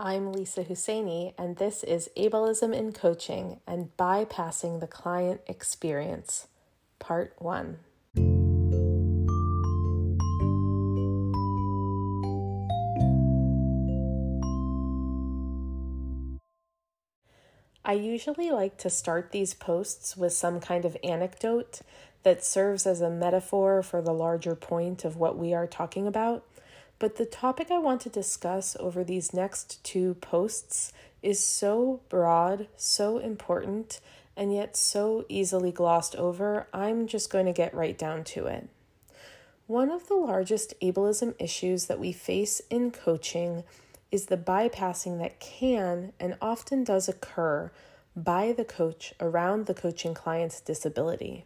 I'm Lisa Husseini, and this is Ableism in Coaching and Bypassing the Client Experience, Part 1. I usually like to start these posts with some kind of anecdote that serves as a metaphor for the larger point of what we are talking about. But the topic I want to discuss over these next two posts is so broad, so important, and yet so easily glossed over, I'm just going to get right down to it. One of the largest ableism issues that we face in coaching is the bypassing that can and often does occur by the coach around the coaching client's disability.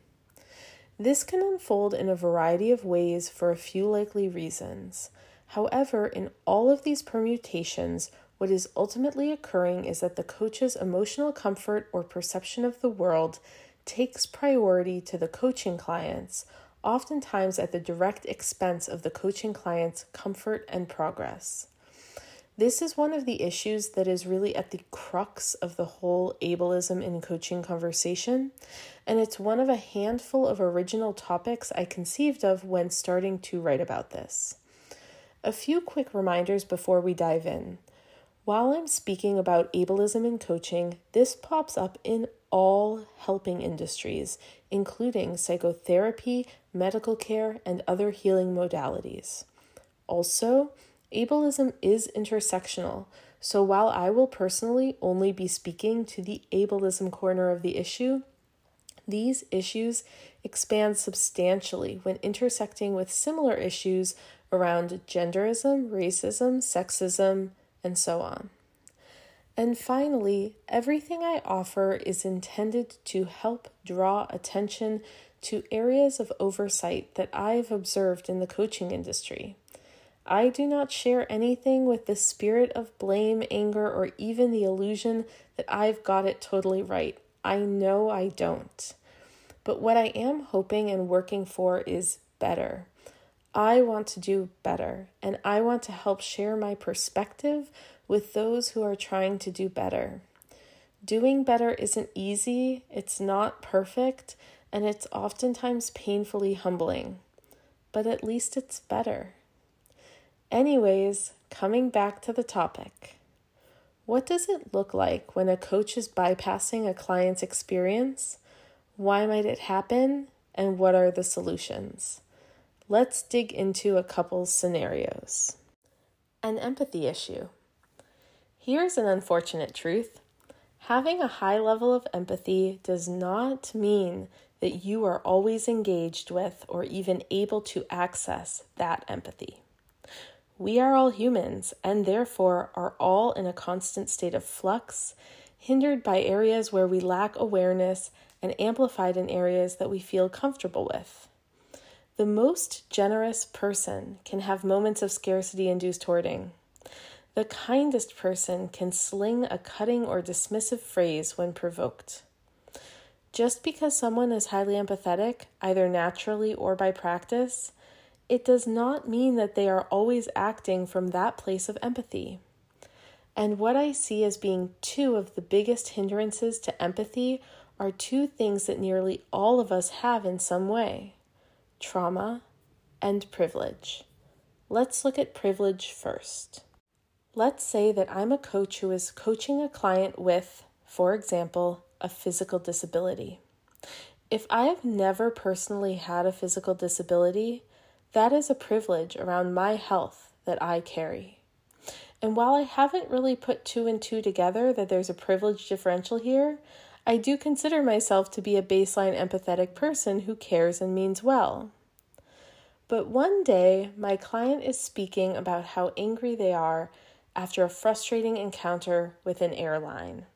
This can unfold in a variety of ways for a few likely reasons. However, in all of these permutations, what is ultimately occurring is that the coach's emotional comfort or perception of the world takes priority to the coaching clients, oftentimes at the direct expense of the coaching client's comfort and progress. This is one of the issues that is really at the crux of the whole ableism in coaching conversation, and it's one of a handful of original topics I conceived of when starting to write about this. A few quick reminders before we dive in. While I'm speaking about ableism in coaching, this pops up in all helping industries, including psychotherapy, medical care, and other healing modalities. Also, ableism is intersectional, so while I will personally only be speaking to the ableism corner of the issue, these issues expand substantially when intersecting with similar issues around genderism, racism, sexism, and so on. And finally, everything I offer is intended to help draw attention to areas of oversight that I've observed in the coaching industry. I do not share anything with the spirit of blame, anger, or even the illusion that I've got it totally right. I know I don't. But what I am hoping and working for is better. I want to do better, and I want to help share my perspective with those who are trying to do better. Doing better isn't easy, it's not perfect, and it's oftentimes painfully humbling. But at least it's better. Anyways, coming back to the topic. What does it look like when a coach is bypassing a client's experience? Why might it happen? And what are the solutions? Let's dig into a couple scenarios. An empathy issue. Here's an unfortunate truth having a high level of empathy does not mean that you are always engaged with or even able to access that empathy. We are all humans and therefore are all in a constant state of flux, hindered by areas where we lack awareness and amplified in areas that we feel comfortable with. The most generous person can have moments of scarcity induced hoarding. The kindest person can sling a cutting or dismissive phrase when provoked. Just because someone is highly empathetic, either naturally or by practice, it does not mean that they are always acting from that place of empathy. And what I see as being two of the biggest hindrances to empathy are two things that nearly all of us have in some way trauma, and privilege. Let's look at privilege first. Let's say that I'm a coach who is coaching a client with, for example, a physical disability. If I have never personally had a physical disability, that is a privilege around my health that I carry. And while I haven't really put two and two together that there's a privilege differential here, I do consider myself to be a baseline empathetic person who cares and means well. But one day, my client is speaking about how angry they are after a frustrating encounter with an airline.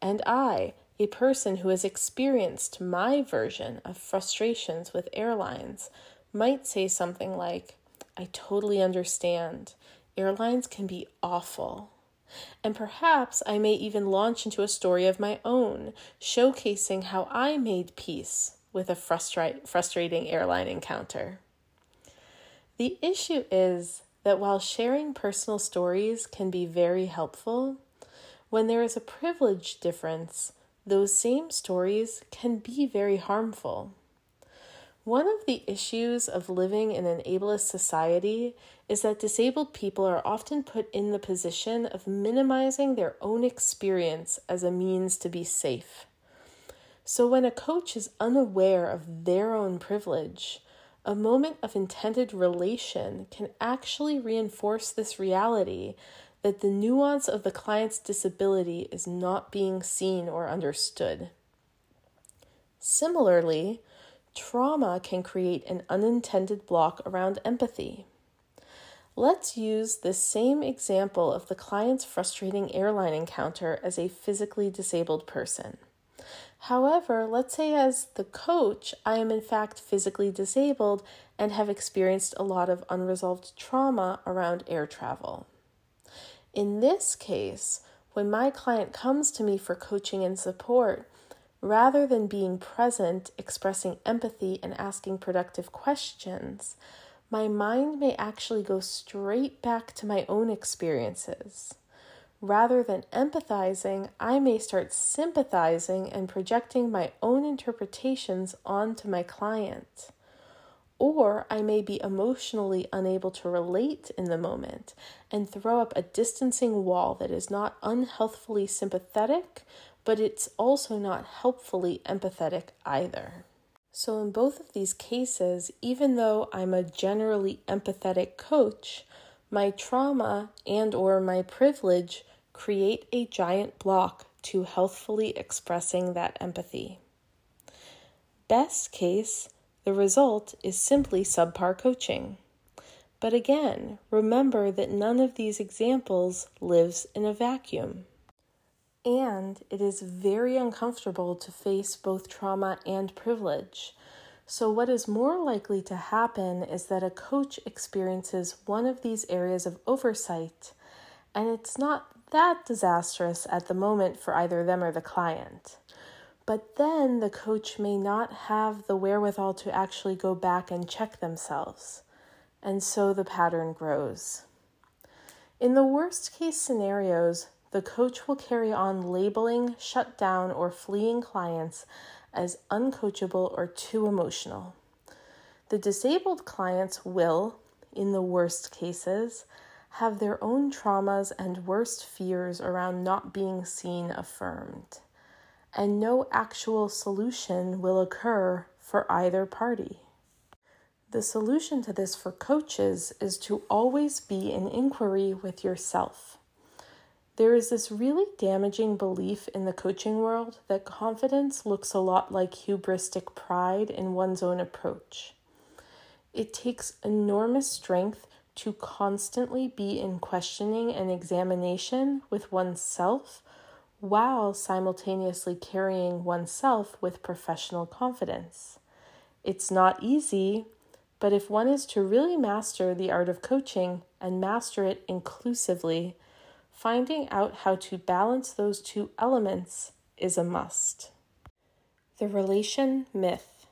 And I, a person who has experienced my version of frustrations with airlines, might say something like, I totally understand. Airlines can be awful. And perhaps I may even launch into a story of my own, showcasing how I made peace with a frustra- frustrating airline encounter. The issue is that while sharing personal stories can be very helpful, when there is a privilege difference, those same stories can be very harmful. One of the issues of living in an ableist society is that disabled people are often put in the position of minimizing their own experience as a means to be safe. So, when a coach is unaware of their own privilege, a moment of intended relation can actually reinforce this reality that the nuance of the client's disability is not being seen or understood. Similarly, trauma can create an unintended block around empathy. Let's use this same example of the client's frustrating airline encounter as a physically disabled person. However, let's say as the coach, I am in fact physically disabled and have experienced a lot of unresolved trauma around air travel. In this case, when my client comes to me for coaching and support, rather than being present, expressing empathy, and asking productive questions, my mind may actually go straight back to my own experiences. Rather than empathizing, I may start sympathizing and projecting my own interpretations onto my client. Or I may be emotionally unable to relate in the moment and throw up a distancing wall that is not unhealthfully sympathetic, but it's also not helpfully empathetic either. So, in both of these cases, even though I'm a generally empathetic coach, my trauma and or my privilege create a giant block to healthfully expressing that empathy. Best case, the result is simply subpar coaching. But again, remember that none of these examples lives in a vacuum. And it is very uncomfortable to face both trauma and privilege. So, what is more likely to happen is that a coach experiences one of these areas of oversight, and it's not that disastrous at the moment for either them or the client. But then the coach may not have the wherewithal to actually go back and check themselves. And so the pattern grows. In the worst case scenarios, the coach will carry on labeling, shut down, or fleeing clients as uncoachable or too emotional. The disabled clients will, in the worst cases, have their own traumas and worst fears around not being seen affirmed, and no actual solution will occur for either party. The solution to this for coaches is to always be in inquiry with yourself. There is this really damaging belief in the coaching world that confidence looks a lot like hubristic pride in one's own approach. It takes enormous strength to constantly be in questioning and examination with oneself while simultaneously carrying oneself with professional confidence. It's not easy, but if one is to really master the art of coaching and master it inclusively, finding out how to balance those two elements is a must. The relation myth.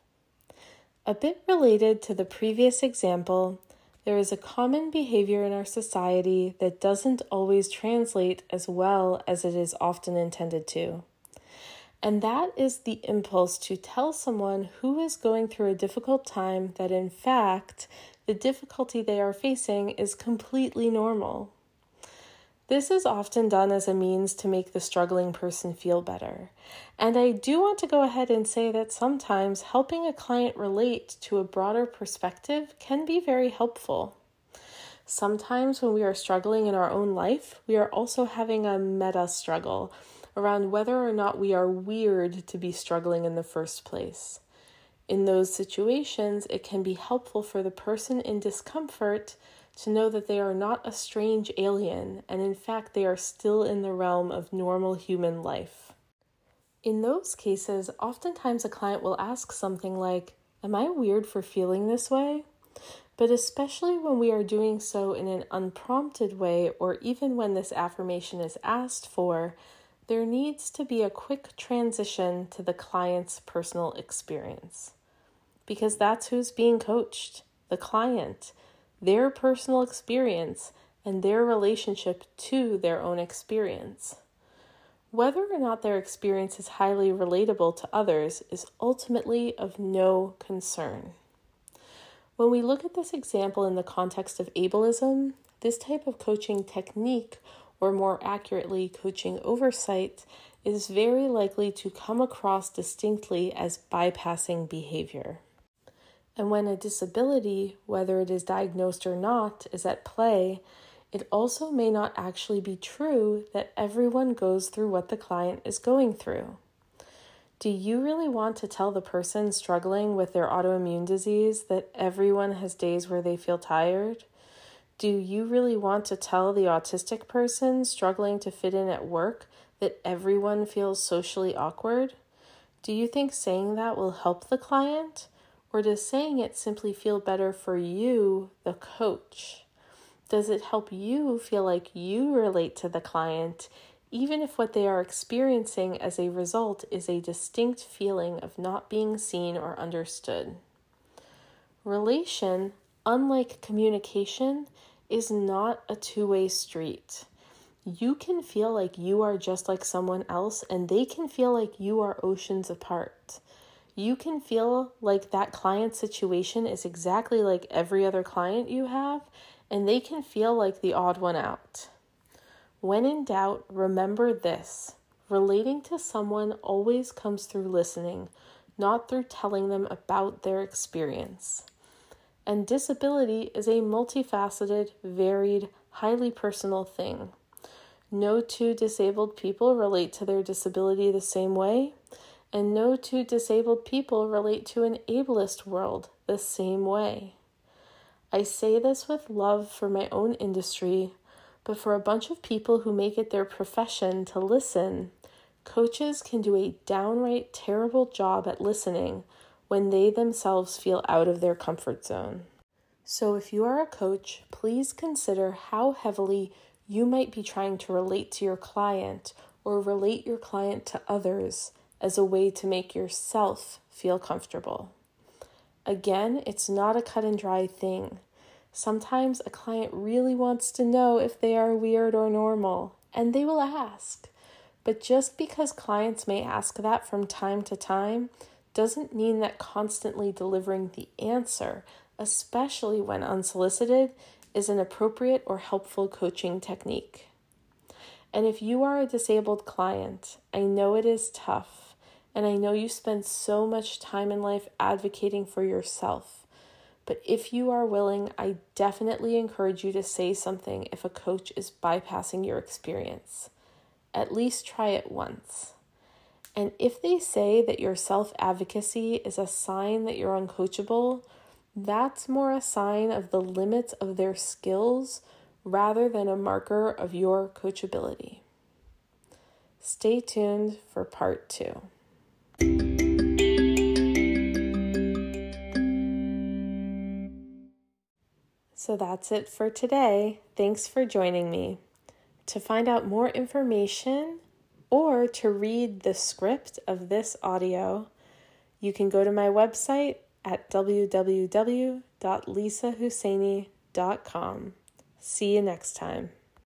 A bit related to the previous example, there is a common behavior in our society that doesn't always translate as well as it is often intended to. And that is the impulse to tell someone who is going through a difficult time that, in fact, the difficulty they are facing is completely normal. This is often done as a means to make the struggling person feel better. And I do want to go ahead and say that sometimes helping a client relate to a broader perspective can be very helpful. Sometimes, when we are struggling in our own life, we are also having a meta struggle around whether or not we are weird to be struggling in the first place. In those situations, it can be helpful for the person in discomfort to know that they are not a strange alien, and in fact, they are still in the realm of normal human life. In those cases, oftentimes a client will ask something like, Am I weird for feeling this way? But especially when we are doing so in an unprompted way, or even when this affirmation is asked for, there needs to be a quick transition to the client's personal experience. Because that's who's being coached the client their personal experience and their relationship to their own experience. Whether or not their experience is highly relatable to others is ultimately of no concern. When we look at this example in the context of ableism, this type of coaching technique, or more accurately, coaching oversight, is very likely to come across distinctly as bypassing behavior. And when a disability, whether it is diagnosed or not, is at play, it also may not actually be true that everyone goes through what the client is going through. Do you really want to tell the person struggling with their autoimmune disease that everyone has days where they feel tired? Do you really want to tell the autistic person struggling to fit in at work that everyone feels socially awkward? Do you think saying that will help the client? Or does saying it simply feel better for you, the coach? Does it help you feel like you relate to the client, even if what they are experiencing as a result is a distinct feeling of not being seen or understood? Relation, unlike communication, is not a two way street. You can feel like you are just like someone else, and they can feel like you are oceans apart. You can feel like that client situation is exactly like every other client you have, and they can feel like the odd one out. When in doubt, remember this relating to someone always comes through listening, not through telling them about their experience. And disability is a multifaceted, varied, highly personal thing. No two disabled people relate to their disability the same way, and no two disabled people relate to an ableist world the same way. I say this with love for my own industry, but for a bunch of people who make it their profession to listen, coaches can do a downright terrible job at listening when they themselves feel out of their comfort zone. So, if you are a coach, please consider how heavily you might be trying to relate to your client or relate your client to others as a way to make yourself feel comfortable. Again, it's not a cut and dry thing. Sometimes a client really wants to know if they are weird or normal, and they will ask. But just because clients may ask that from time to time doesn't mean that constantly delivering the answer, especially when unsolicited, is an appropriate or helpful coaching technique. And if you are a disabled client, I know it is tough, and I know you spend so much time in life advocating for yourself. But if you are willing, I definitely encourage you to say something if a coach is bypassing your experience. At least try it once. And if they say that your self advocacy is a sign that you're uncoachable, that's more a sign of the limits of their skills rather than a marker of your coachability. Stay tuned for part two. So that's it for today. Thanks for joining me. To find out more information or to read the script of this audio, you can go to my website at www.lisahusseini.com. See you next time.